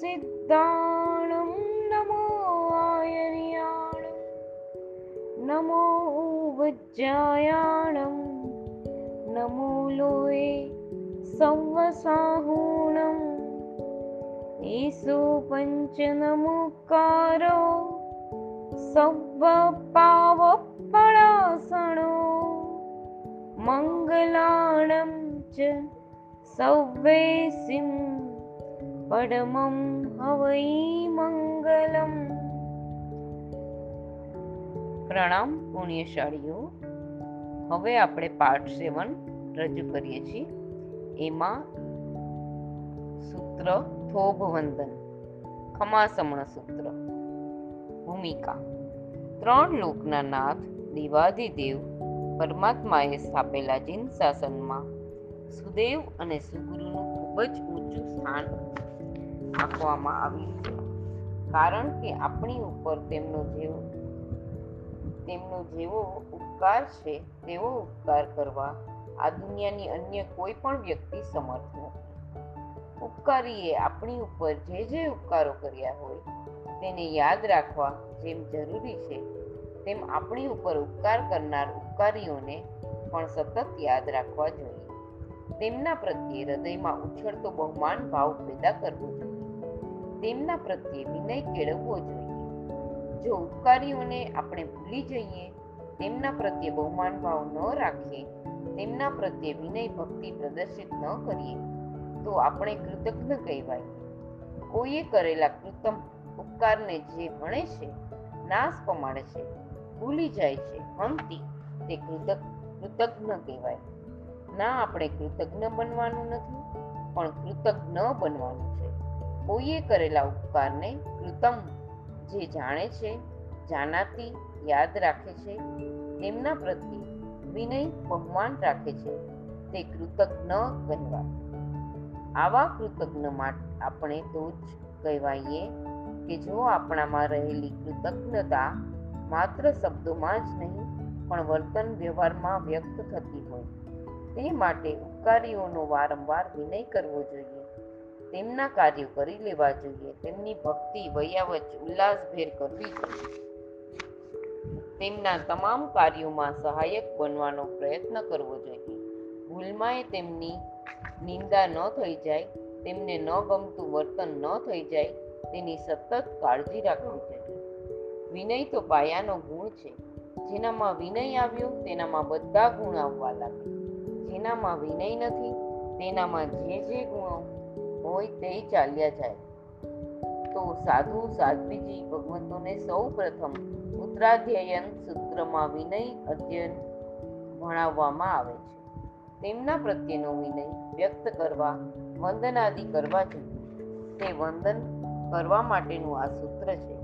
सिद्धाणं नमो आयन्याणं नमो वज्रायाणं नमो लोये संवसाहूणम् इसु पञ्चनमुकारो सव्वपावपणासणो मङ्गलाणं च सौवेसीं સૌવેસિમ પરમં મંગલમ પ્રણામ પુણ્યશાળીઓ હવે આપણે પાઠ સેવન રજૂ કરીએ છીએ. એમાં સૂત્ર થોભ વંદન ખમાસમણ સૂત્ર, ભૂમિકા. ત્રણ લોકના નાથ દેવાધિદેવ પરમાત્માએ સ્થાપેલા જીન શાસનમાં સુદેવ અને સુગુરુનું ખૂબ જ ઊંચું સ્થાન આપવામાં આવ્યું છે. કારણ કે આપણી ઉપર તેમનો જેવો તેમનો જેવો ઉપકાર છે, તેવો ઉપકાર કરવા આ દુનિયાની અન્ય કોઈ પણ વ્યક્તિ સમર્થ નથી. ઉપકારીએ આપણી ઉપર જે જે ઉપકારો કર્યા હોય, તેને યાદ રાખવા જેમ જરૂરી છે, તેમ આપણી ઉપર ઉપકાર કરનાર ઉપકારીઓને પણ સતત યાદ રાખવા જોઈએ. તેમના પ્રત્યે હૃદયમાં ઉછળતો બહુમાન ભાવ પેદા કરવો જોઈએ. તેમના પ્રત્યે વિનય કેળવવો જોઈએ. જો ઉપકારીઓને આપણે ભૂલી જઈએ, તેમના પ્રત્યે બહુમાન ભાવ ન રાખીએ, તેમના પ્રત્યે વિનય ભક્તિ પ્રદર્શિત ન કરીએ, તો આપણે કૃતજ્ઞ કહેવાય. કોઈએ કરેલા કૃતમ ઉપકારને જે ભણે છે, નાશ પમાડે છે, ભૂલી જાય છે હંતી તે કૃતજ્ઞ કૃતજ્ઞ કહેવાય. ના આપણે કૃતજ્ઞ બનવાનું નથી, પણ કૃતજ્ઞ બનવાનું છે. કોઈએ કરેલા ઉપકારને કૃતમ જે જાણે છે જાણાતી યાદ રાખે છે, તેમના પ્રત્યે વિનય બહુમાન રાખે છે, તે કૃતજ્ઞ કહેવા આવા કૃતજ્ઞ માટે આપણે તો જ કહેવાઈએ કે જો આપણામાં રહેલી કૃતજ્ઞતા માત્ર શબ્દોમાં જ નહીં, પણ વર્તન વ્યવહારમાં વ્યક્ત થતી હોય, તે માટે ઉપકારીઓનો વારંવાર વિનય કરવો જોઈએ. તેમના કાર્યો કરી લેવા જોઈએ. તેમની ભક્તિ વયાવચ ઉલ્લાસભેર કરવી જોઈએ. તેમના તમામ કાર્યોમાં સહાયક બનવાનો પ્રયત્ન કરવો જોઈએ. ભૂલમાંય તેમની નિંદા ન થઈ જાય, તેમને ન ગમતું વર્તન ન થઈ જાય, તેની સતત કાળજી રાખવી જોઈએ. વિનય તો પાયાનો ગુણ છે. જેનામાં વિનય આવ્યો, તેનામાં બધા ગુણ આવવા લાગે જેનામાં વિનય નથી, તેનામાં જે જે ગુણો હોય તે ચાલ્યા જાય. તો સાધુ સાધ્વીજી ભગવંતોને સૌ પ્રથમ ઉત્તરાધ્યયન સૂત્રમાં વિનય અધ્યયન ભણાવવામાં આવે છે. તેમના પ્રત્યેનો વિનય વ્યક્ત કરવા, વંદનાદિ કરવા જોઈએ. તે વંદન કરવા માટેનું આ સૂત્ર છે.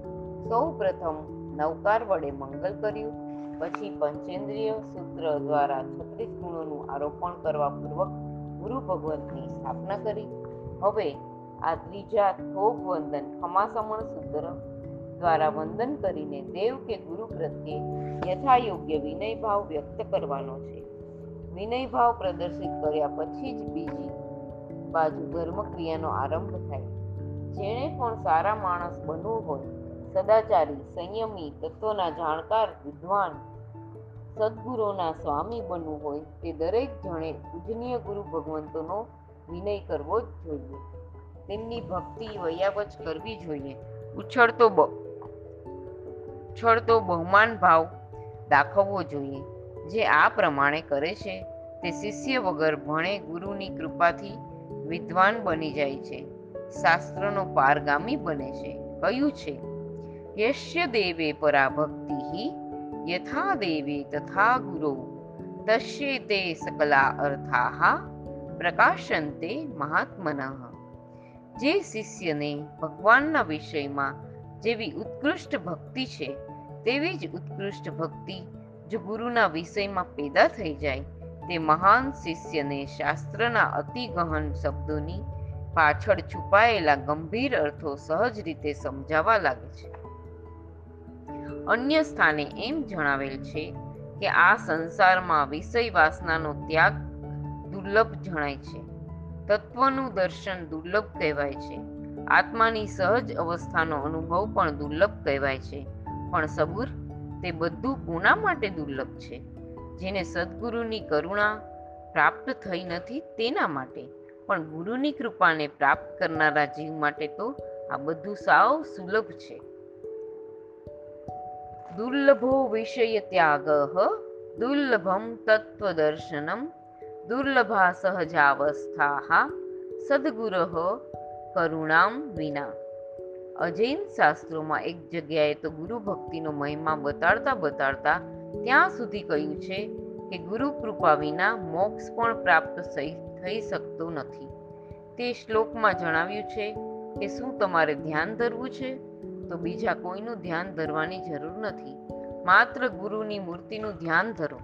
સૌ પ્રથમ નવકાર વડે મંગલ કર્યું, પછી પંચેન્દ્રિય સૂત્ર દ્વારા છત્રીસ ગુણોનું આરોપણ કરવા પૂર્વક ગુરુ ભગવંતની સ્થાપના કરી. હવે આ ત્રીજા થોગ વંદન ખમાસમણ સૂત્ર દ્વારા વંદન કરીને દેવ કે ગુરુ પ્રત્યે યથાયોગ્ય વિનય ભાવ વ્યક્ત કરવાનો છે. વિનય ભાવ પ્રદર્શિત કર્યા પછી જ બીજી બાજુ ધર્મ ક્રિયાનો આરંભ થાય. જેણે પણ સારા માણસ બનવું હોય, સદાચારી, સંયમી, તત્વના જાણકાર, વિદ્વાન, સદગુરુના સ્વામી બનવું હોય, તે દરેક જણે પૂજનીય ગુરુ ભગવંતોનો વિનય કરવો જ જોઈએ. તેમની ભક્તિ વયાવચ કરવી જોઈએ. ઉછળતો ઉછળતો બહુમાન ભાવ દાખવવો જોઈએ. જે આ પ્રમાણે કરે છે, તે શિષ્ય વગર ભણે ગુરુની કૃપાથી વિદ્વાન બની જાય છે. શાસ્ત્રનો પારગામી બને છે. કયું છે, યશ્ય દેવે પરા ભક્તિ યથા દેવે તથા ગુરુ. તસ્યે તે સકલા અર્થાહ પ્રકાશંતે મહાત્મનઃ. જે શિષ્યને ભગવાનના વિષયમાં જેવી ઉત્કૃષ્ટ ભક્તિ છે, તેવી જ ઉત્કૃષ્ટ ભક્તિ જો ગુરુના વિષયમાં પેદા થઈ જાય, તે મહાન શિષ્યને શાસ્ત્રના અતિ ગહન શબ્દોની પાછળ છુપાયેલા ગંભીર અર્થો સહજ રીતે સમજાવા લાગે છે. અન્ય સ્થાને એમ જણાવેલ છે કે આ સંસારમાં વિષય વાસનાનો ત્યાગ દુર્લભ જણાય છે. તત્વનું દર્શન દુર્લભ કહેવાય છે. આત્માની સહજ અવસ્થાનો અનુભવ પણ દુર્લભ કહેવાય છે. પણ સબુર તે બધું કોના માટે દુર્લભ છે? જેને સદગુરુની કરુણા પ્રાપ્ત થઈ નથી તેના માટે. પણ ગુરુની કૃપાને પ્રાપ્ત કરનારા જીવ માટે તો આ બધું સાવ સુલભ છે. દુર્લભો વિષય ત્યાગ, દુર્લભમ તત્વદર્શનમ દુર્લભા સહજાવસ્થા સદગુરહ કરુણામ વિના. અજૈન શાસ્ત્રોમાં એક જગ્યાએ તો ગુરુ ભક્તિનો મહિમા બતાડતા બતાડતા ત્યાં સુધી કહ્યું છે કે ગુરુ કૃપા વિના મોક્ષ પણ પ્રાપ્ત થઈ શકતો નથી. તે શ્લોકમાં જણાવ્યું છે કે શું તમારે ધ્યાન ધરવું છે? તો બીજા કોઈનું ધ્યાન ધરવાની જરૂર નથી. માત્ર ગુરુની મૂર્તિનું ધ્યાન ધરો.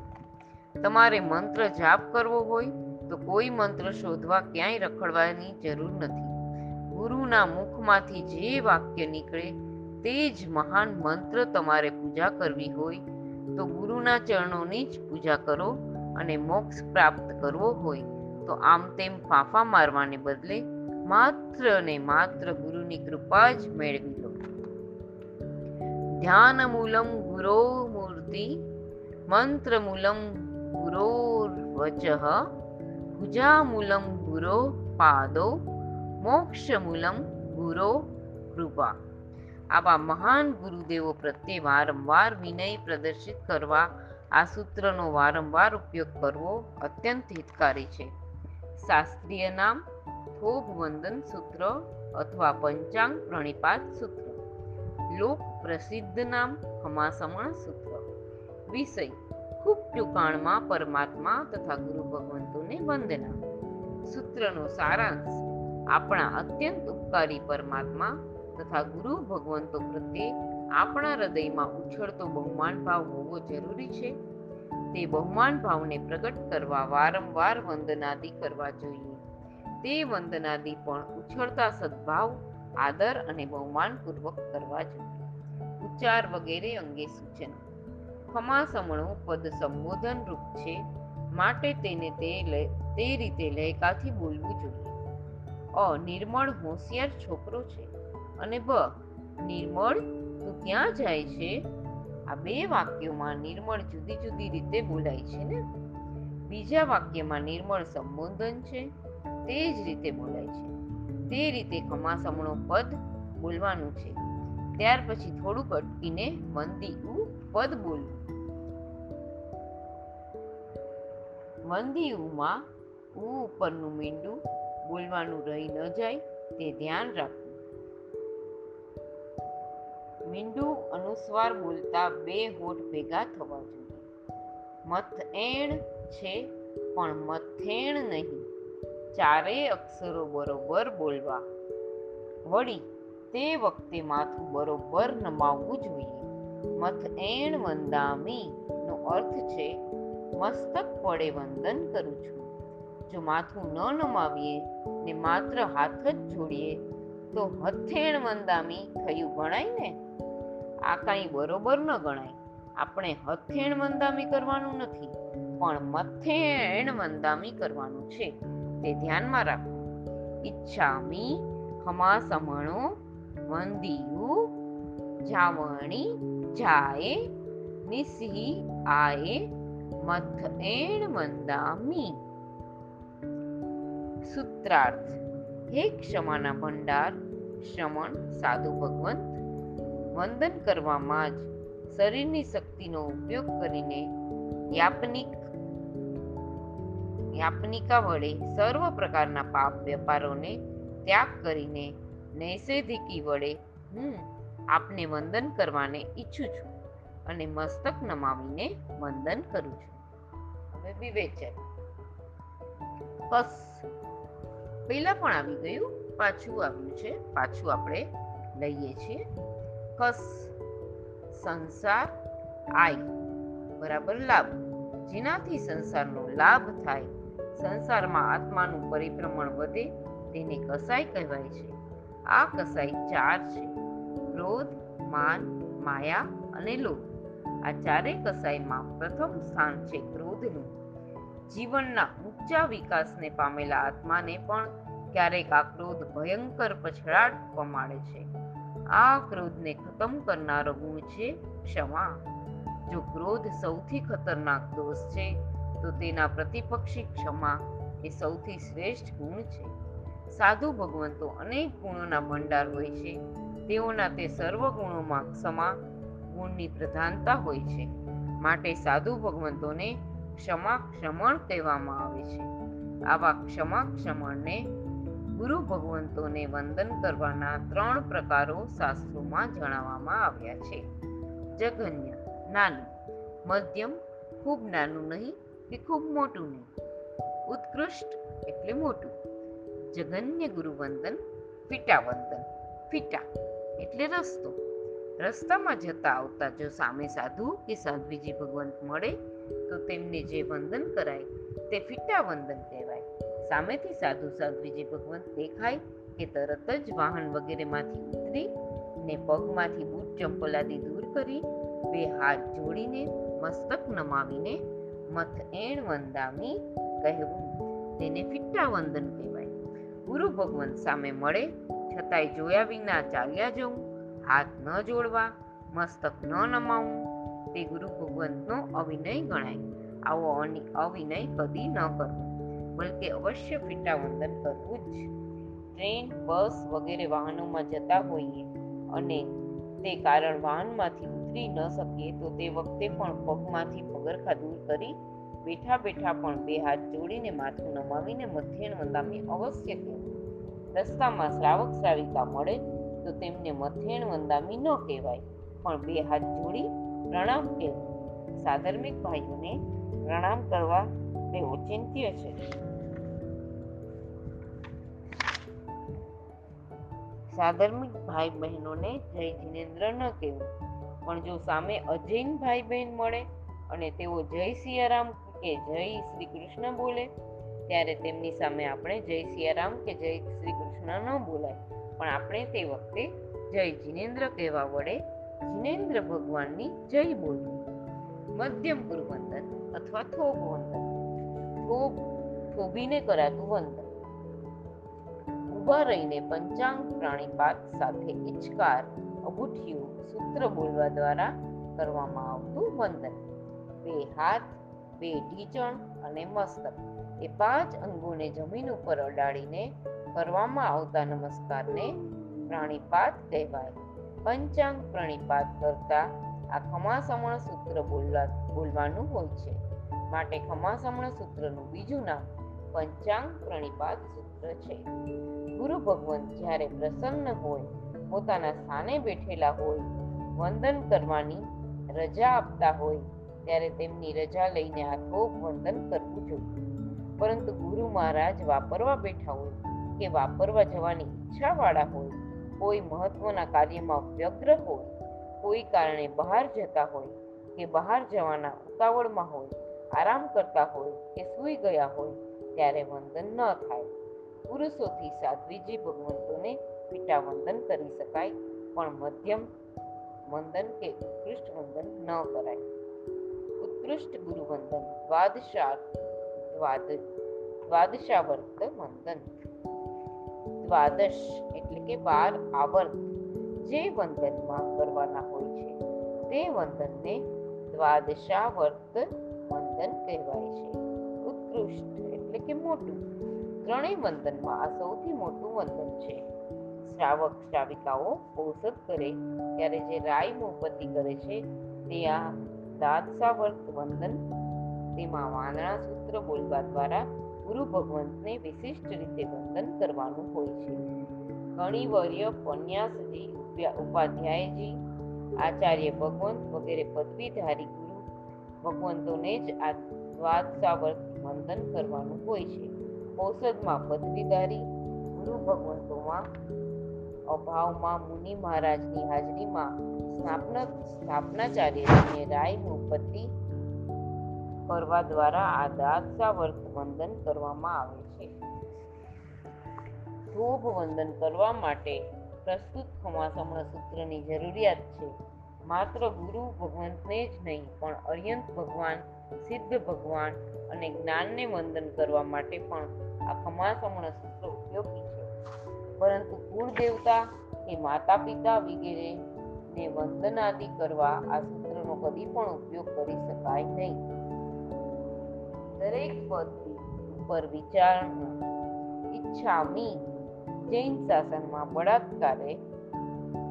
તમારે મંત્ર જાપ કરવો હોય તો કોઈ મંત્ર શોધવા ક્યાંય રખડવાની જરૂર નથી. ગુરુના મુખમાંથી જે વાક્ય નીકળે તે જ મહાન મંત્ર તમારે પૂજા કરવી હોય તો ગુરુના ચરણોની જ પૂજા કરો અને મોક્ષ પ્રાપ્ત કરવો હોય તો આમ તેમ ફાંફા મારવાને બદલે માત્ર ને માત્ર ગુરુની કૃપા જ મેળવી લો. ધ્યાનમૂલમ ગુરો મૂર્તિ મંત્રમૂલમ ગુરોર્વચઃ ભુજામૂલમ ગુરો પાદો મોક્ષમૂલમ ગુરો કૃપા આવા મહાન ગુરુદેવો પ્રત્યે વારંવાર વિનય પ્રદર્શિત કરવા આ સૂત્રનો વારંવાર ઉપયોગ કરવો અત્યંત હિતકારી છે શાસ્ત્રીય નામ થોભ વંદન સૂત્ર અથવા પંચાંગ પ્રણિપાત સૂત્ર લોક પ્રસિદ્ધ નામ હમાસમણ સૂત્ર વિષય ખૂબ ટૂંકાણમાં પરમાત્મા તથા ગુરુ ભગવંતોને વંદના. સૂત્રનો સારાંશ, આપણા અત્યંત ઉપકારી પરમાત્મા તથા ગુરુ ભગવંતો પ્રત્યે આપણા હૃદયમાં ઉછળતો બહુમાન ભાવ હોવો જરૂરી છે. તે બહુમાન ભાવને પ્રગટ કરવા વારંવાર વંદનાદિ કરવા જોઈએ. તે વંદનાદિ પણ ઉછળતા સદભાવ, આદર અને બહુમાનપૂર્વક કરવા જોઈએ. ઉચ્ચાર વગેરે અંગે સૂચન. ખમા સમણું પદ સંબોધન રૂપ છે. માટે તેને તે તે રીતે લયકાથી બોલવું જોઈએ. અ, નિર્મળ હોશિયાર છોકરો છે. અને બ, નિર્મળ, તું ક્યાં જાય છે? આ બે વાક્યોમાં નિર્મળ જુદી જુદી રીતે બોલાય છે ને? બીજા વાક્યમાં નિર્મળ સંબોધન છે. તે જ રીતે બોલાય છે. તે રીતે ખમાસમણો પદ બોલવાનું છે. ત્યાર પછી થોડુંક અટકીને મંદી પદ બોલવું. મંદી ઉમાં ઉ ઉપરનું મીંડું બોલવાનું રહી ન જાય તે ધ્યાન રાખવું. મીંડું અનુસ્વાર બોલતા બે હોઠ ભેગા થવા જોઈએ. મથ એણ છે, પણ મથેણ નહીં. ચારેય અક્ષરો બરોબર બોલવા. વળી તે વખતે માથું બરોબર નમાવવું જોઈએ. મથ એણ વંદામી નો અર્થ છે મસ્તક પડે વંદન કરું છું. જો માથું ન નમાવીએ ને માત્ર હાથ જ જોડીએ, તો હથેણ વંદામી થયું ગણાય ને? આ કાંઈ બરોબર ન ગણાય. આપણે હથેણ વંદામી કરવાનું નથી, પણ મથેણ વંદામી કરવાનું છે. તે ધ્યાનમાં રાખો. ઈચ્છામી હમા સમણો વંદિયુ જાવણી જાય નિસી આએ મથ એણ વંદામી સૂત્રાર્થ હે ક્ષમાના ભંડાર શ્રમણ સાધુ ભગવંત વંદન કરવામાં જ શરીરની શક્તિનો ઉપયોગ કરીને યાપનિક યાપનિકા વડે સર્વ પ્રકારના પાપ વેપારોને ત્યાગ કરીને નૈષેધિકી વડે હું આપને વંદન કરવાને ઈચ્છું છું અને મસ્તક નમાવીને વંદન કરું છું. હવે વિવેચન. બસ પહેલા પણ આવી ગયું, પાછું આવ્યું છે, પાછું આપણે લઈએ છીએ. કસ સંસાર આય બરાબર લાભ. જેનાથી સંસારનો લાભ થાય. સંસારમાં આત્માનું પરિભ્રમણ વધે, તેને કસાય કહેવાય છે. આ કસાય ચાર છે. ક્રોધ, માન, માયા અને લોભ. આ ચારેય કસાઈમાં પ્રથમ સ્થાન છે ક્રોધનું. જીવનના ઊંચા વિકાસને પામેલા આત્માને પણ ક્યારેક આ ક્રોધ ભયંકર પછડાટ પમાડે છે. આ ક્રોધને ખતમ કરનારો ગુણ છે ક્ષમા. જો ક્રોધ સૌથી ખતરનાક દોષ છે, તો તેના પ્રતિપક્ષી ક્ષમા એ સૌથી શ્રેષ્ઠ ગુણ છે. સાધુ ભગવંતો અનેક ગુણોના ભંડાર હોય છે. તેઓના તે સર્વ ગુણોમાં ક્ષમા ગુણની પ્રધાનતા હોય છે, માટે સાધુ ભગવંતોને ક્ષમા ક્ષમણ કહેવામાં આવે છે. આવા ક્ષમા ક્ષમણને ગુરુ ભગવંતોને વંદન કરવાના ત્રણ પ્રકારો શાસ્ત્રોમાં જણાવવામાં આવ્યા છે. જઘન્ય, નાનું, મધ્યમ, ખૂબ નાનું નહીં કે ખૂબ મોટું નહીં. ઉત્કૃષ્ટ એટલે મોટું. જગન્ય ગુરુવંદન ફીટા વંદન ફીટા એટલે રસ્તો. રસ્તામાં જતા આવતા જો સામે સાધુ કે સાધ્વીજી ભગવંત મળે, તો તેમને જે વંદન કરાય તે ફિટા વંદન કહેવાય. સામેથી સાધુ સાધ્વીજી ભગવંત દેખાય કે તરત જ વાહન વગેરેમાંથી ઉતરી ને પગમાંથી બૂટ ચંપલાથી દૂર કરી બે હાથ જોડીને મસ્તક નમાવીને મથ એણ વંદામી કહેવું તેને ફિટ્ટા વંદન કહેવાય. ગુરુ ભગવંત સામે મળે, છતાંય જોયા વિના ચાલ્યા જવું હાથ ન જોડવા, મસ્તક ન નમાવવું તે ગુરુ ભગવંતનો અવિનય ગણાય. આવો અવિનય કદી ન કરવો બલકે અવશ્ય ફીટા વંદન કરવું જ. ટ્રેન, બસ વગેરે વાહનોમાં જતા હોઈએ અને તે કારણ વાહનમાંથી ઉતરી ન શકીએ, તો તે વખતે પણ પગમાંથી પગરખા દૂર કરી બેઠા બેઠા પણ બે હાથ જોડીને માથું નમાવીને મધ્યન વંદામી અવશ્ય કહેવું. રસ્તામાં શ્રાવક શ્રાવિકા મળે તો તેમને મથેણ વંદામી ન કહેવાય. પણ બે હાથ જોડી પ્રણામ કહેવું. સાધર્મિક ભાઈઓને પ્રણામ કરવા તે ઓચિંત્ય છે. સાધર્મિક ભાઈ બહેનોને જય જિનેન્દ્ર ન કહેવું. પણ જો સામે અજૈન ભાઈ બહેન મળે અને તેઓ જય સિયારામ કે જય શ્રી કૃષ્ણ બોલે, ત્યારે તેમની સામે આપણે જય સિયારામ કે જય શ્રી કૃષ્ણ ન બોલાય. પણ આપણે તે વખતે જય જિનેન્દ્ર કહેવા વડે જિનેન્દ્ર ભગવાનની જય બોલવી મધ્યમ ગુરુવંદન અથવા થોભ વંદન. થોભ થોભીને કરાતું વંદન. ઊભા રહીને પંચાંગ પ્રાણીપાત સાથે ઇચકાર અબુઠિયું સૂત્ર બોલવા દ્વારા કરવામાં આવતું વંદન. બે હાથ, બે ઢીચણ અને મસ્તક. એ પાંચ અંગોને જમીન ઉપર અડાડીને કરવામાં આવતા નમસ્કારને પ્રાણીપાત કહેવાય. પંચાંગ પ્રણિપાત કરતા આ ખમાસમણ સૂત્ર બોલવા, બોલવાનું હોય છે. માટે ખમાસમણ સૂત્રનું બીજું નામ પંચાંગ પ્રણિપાત સૂત્ર છે. ગુરુ ભગવંત જ્યારે પ્રસન્ન હોય, પોતાના સ્થાને બેઠેલા હોય, વંદન કરવાની રજા આપતા હોય, ત્યારે તેમની રજા લઈને આ થોપ વંદન કરવું જોઈએ. પરંતુ ગુરુ મહારાજ વાપરવા બેઠા હોય કે વાપરવા જવાની ઈચ્છાવાળા હોય, કોઈ મહત્વના કાર્યમાં વ્યગ્ર હોય, કોઈ કારણે બહાર જતા હોય, કે બહાર જવાના ઉતાવળમાં હોય, આરામ કરતા હોય, કે સૂઈ ગયા હોય, ત્યારે વંદન ન થાય. પુરુષોથી સાધ્વીજી ભગવંતોને પીટા વંદન કરી શકાય, પણ મધ્યમ વંદન કે ઉત્કૃષ્ટ વંદન ન કરાય. ઉત્કૃષ્ટ ગુરુ વંદન દ્વાદશા દ્વાદ, દ્વાદશાવર્ત વંદન. દ્વાદશ એટલે કે બાર આવર્ત જે વંદનમાં કરવાના હોય છે. તે વંદનને દ્વાદશાવર્ત વંદન કહેવાય છે. ઉત્કૃષ્ટ એટલે કે મોટું. ત્રણેય વંદનમાં આ સૌથી મોટું વંદન છે. શ્રાવક શ્રાવિકાઓ ઔષધ કરે ત્યારે જે રાય મોપતિ કરે છે તે આ દાદસાવર્ત વંદન તેમાં વાંદણા સૂત્ર બોલવા દ્વારા ગુરુ ભગવંતને વિશિષ્ટ રીતે વંદન કરવાનું હોય છે. ઘણીવર્ય પન્યાસજી ઉપા- ઉપાધ્યાયજી, આચાર્ય ભગવંત વગેરે પદવીધારી ગુરુ ભગવંતોને જ આ દ્વાદશાવર્ત વંદન કરવાનું હોય છે. ઔષધમાં પદવીધારી ગુરુ ભગવંતોમાં અભાવમાં મુનિ મહારાજની હાજરીમાં સ્થાપના સ્થાપનાચાર્ય રાય મુપતિ કરવા દ્વારા આ દાદશાવર્ત વંદન કરવામાં આવે છે. ધૂપ વંદન કરવા માટે પ્રસ્તુત ખમાસમણ સૂત્રની જરૂરિયાત છે. માત્ર ગુરુ ભગવંતને જ નહીં, પણ અર્યંત ભગવાન, સિદ્ધ ભગવાન અને જ્ઞાનને વંદન કરવા માટે પણ આ ખમાસમણ સૂત્ર ઉપયોગી છે. પરંતુ કુળ દેવતા કે માતા પિતા વગેરે ને વંદનાદિ કરવા આ સૂત્રનો કદી પણ ઉપયોગ કરી શકાય નહીં. દરેક પદ ઉપર વિચાર ઈચ્છામી જૈન શાસનમાં બળાત્કારે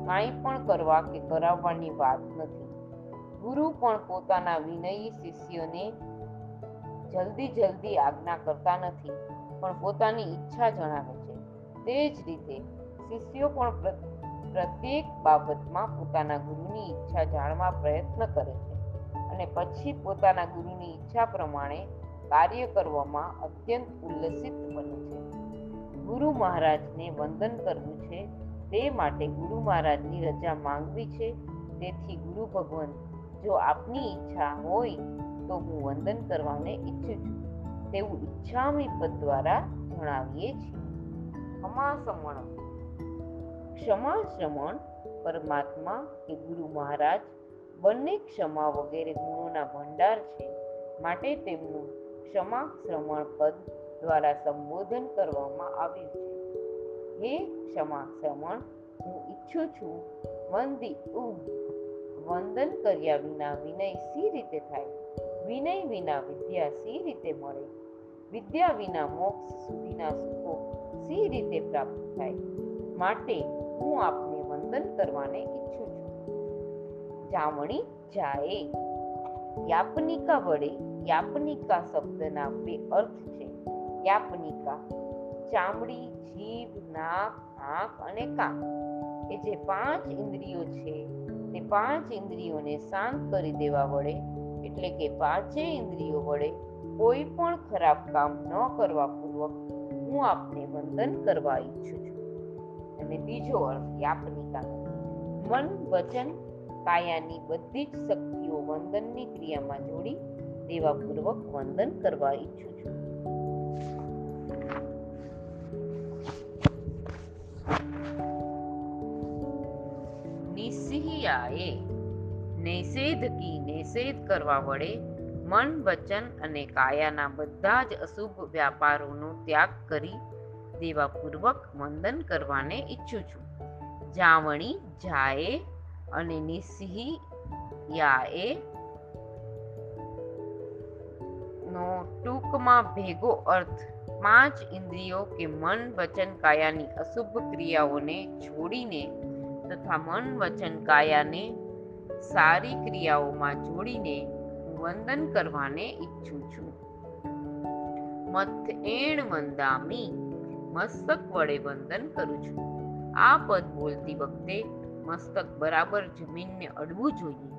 કાંઈ પણ કરવા કે કરાવવાની વાત નથી. ગુરુ પણ પોતાના વિનયી શિષ્યોને જલ્દી જલ્દી આજ્ઞા કરતા નથી, પણ પોતાની ઈચ્છા જણાવે છે. તે જ રીતે શિષ્યો પણ પ્રત્યેક બાબતમાં પોતાના ગુરુની ઈચ્છા જાણવા પ્રયત્ન કરે છે અને પછી પોતાના ગુરુની ઈચ્છા પ્રમાણે કાર્ય કરવામાં અત્યંત ઉલ્લસિત બને છે. ગુરુ મહારાજને વંદન કરવું છે, તે માટે ગુરુ મહારાજની રજા માંગવી છે. તેથી ગુરુ ભગવાન, જો આપની ઈચ્છા હોય તો હું વંદન કરવાને ઈચ્છું છું. તેવું ઈચ્છામી પદ દ્વારા જણાવીએ છીએ. ક્ષમા સમણ ક્ષમા શ્રમણ પરમાત્મા કે ગુરુ મહારાજ બંને ક્ષમા વગેરે ગુણોના ભંડાર છે. માટે તેમનું ક્ષમા શ્રમણ પદ દ્વારા સંબોધન કરવામાં આવ્યું છે. હે ક્ષમા શ્રમણ હું ઈચ્છું છું વંદી ઉ વંદન કર્યા વિના વિનય સી રીતે થાય? વિનય વિના વિદ્યા સી રીતે મળે? વિદ્યા વિના મોક્ષ સુધીના સુખો સી રીતે પ્રાપ્ત થાય? માટે હું આપને વંદન કરવાને ઈચ્છું છું. જામણી જાય યાપનિકા વડે યાપનિકા શબ્દના બે અર્થ છે. યાપનિકા ચામડી, જીભ, નાક, આંખ અને કાન એ જે પાંચ ઇન્દ્રિયો છે તે પાંચ ઇન્દ્રિયોને શાંત કરી દેવા વડે એટલે કે પાંચે ઇન્દ્રિયો વડે કોઈ પણ ખરાબ કામ ન કરવા પૂર્વક હું આપને વંદન કરવા ઈચ્છું છું. અને બીજો અર્થ યાપનિકા મન, વચન કાયાની બધી જ શક્તિઓ વંદનની ક્રિયામાં જોડી દેવાપૂર્વક વંદન કરવા ઈચ્છું છું. નિસિહિયાએ નિષેધકી નિષેધ કરવા વડે મન, વચન અને કાયાના બધા જ અશુભ વ્યાપારોનો ત્યાગ કરી દેવાપૂર્વક વંદન કરવાને ઈચ્છું છું. જાવણી, જાએ અને નિસિહી યાએ નો ટૂંકમાં ભેગો અર્થ પાંચ ઇન્દ્રિયો કે મન, વચન, કાયાની અશુભ ક્રિયાઓને છોડીને તથા મન, વચન, કાયાને સારી ક્રિયાઓમાં જોડીને વંદન કરવાને ઈચ્છું છું. મથ એણ વંદામી, મસ્તક વડે વંદન કરું છું. આ પદ બોલતી વખતે મસ્તક બરાબર જમીનને અડવું જોઈએ.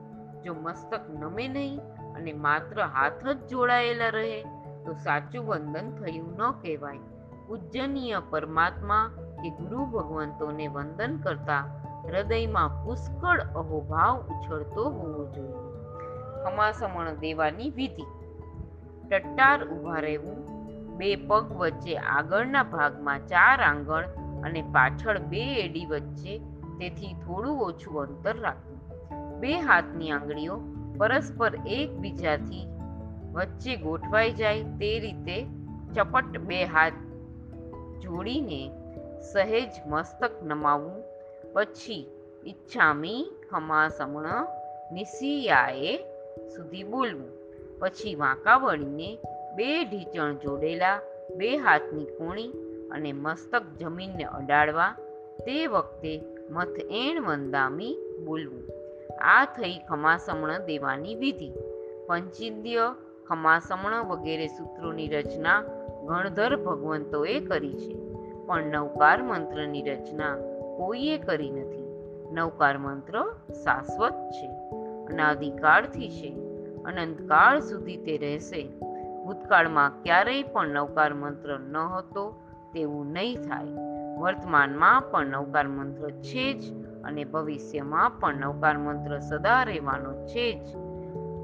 જો મસ્તક નમે નહીં અને માત્ર હાથ જ જોડાયેલા રહે, તો સાચું વંદન થયું ન કહેવાય. પૂજનીય પરમાત્મા કે ગુરુ ભગવંતોને વંદન કરતા હૃદયમાં પુષ્કળ અહોભાવ ઉછળતો હોવો જોઈએ. ખમાસમણ દેવાની વિધિ. ટટ્ટાર ઊભા રહેવું, બે પગ વચ્ચે આગળના ભાગમાં ચાર આંગણ અને પાછળ બે એડી વચ્ચે તેથી થોડું ઓછું અંતર રાખવું. બે હાથની આંગળીઓ પરસ્પર એકબીજાથી વચ્ચે ગોઠવાઈ જાય તે રીતે ચપટ બે હાથ જોડીને સહેજ મસ્તક નમાવવું પછી ઈચ્છામી ખમા સમણ નિસિયાએ સુધી બોલવું. પછી વાંકા વળીને બે ઢીચણ જોડેલા બે હાથની કોણી અને મસ્તક જમીનને અડાડવા. તે વખતે મથ એણ વંદામી બોલવું. આ થઈ ખમાસમણ દેવાની વિધિ. પંચિંદ્ય, ખમાસમણ વગેરે સૂત્રોની રચના ગણધર ભગવંતોએ કરી છે. પણ નવકાર મંત્રની રચના કોઈએ કરી નથી. નવકાર મંત્ર શાશ્વત છે. અનાદિકાળથી છે. અનંતકાળ સુધી તે રહેશે. ભૂતકાળમાં ક્યારેય પણ નવકાર મંત્ર ન હતો તેવું નહીં થાય. વર્તમાનમાં પણ નવકાર મંત્ર છે જ અને ભવિષ્યમાં પણ નવકાર મંત્ર સદા રહેવાનો છે જ.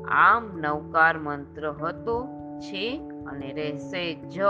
આમ નવકાર મંત્ર હતો, છે અને રહેશે જ.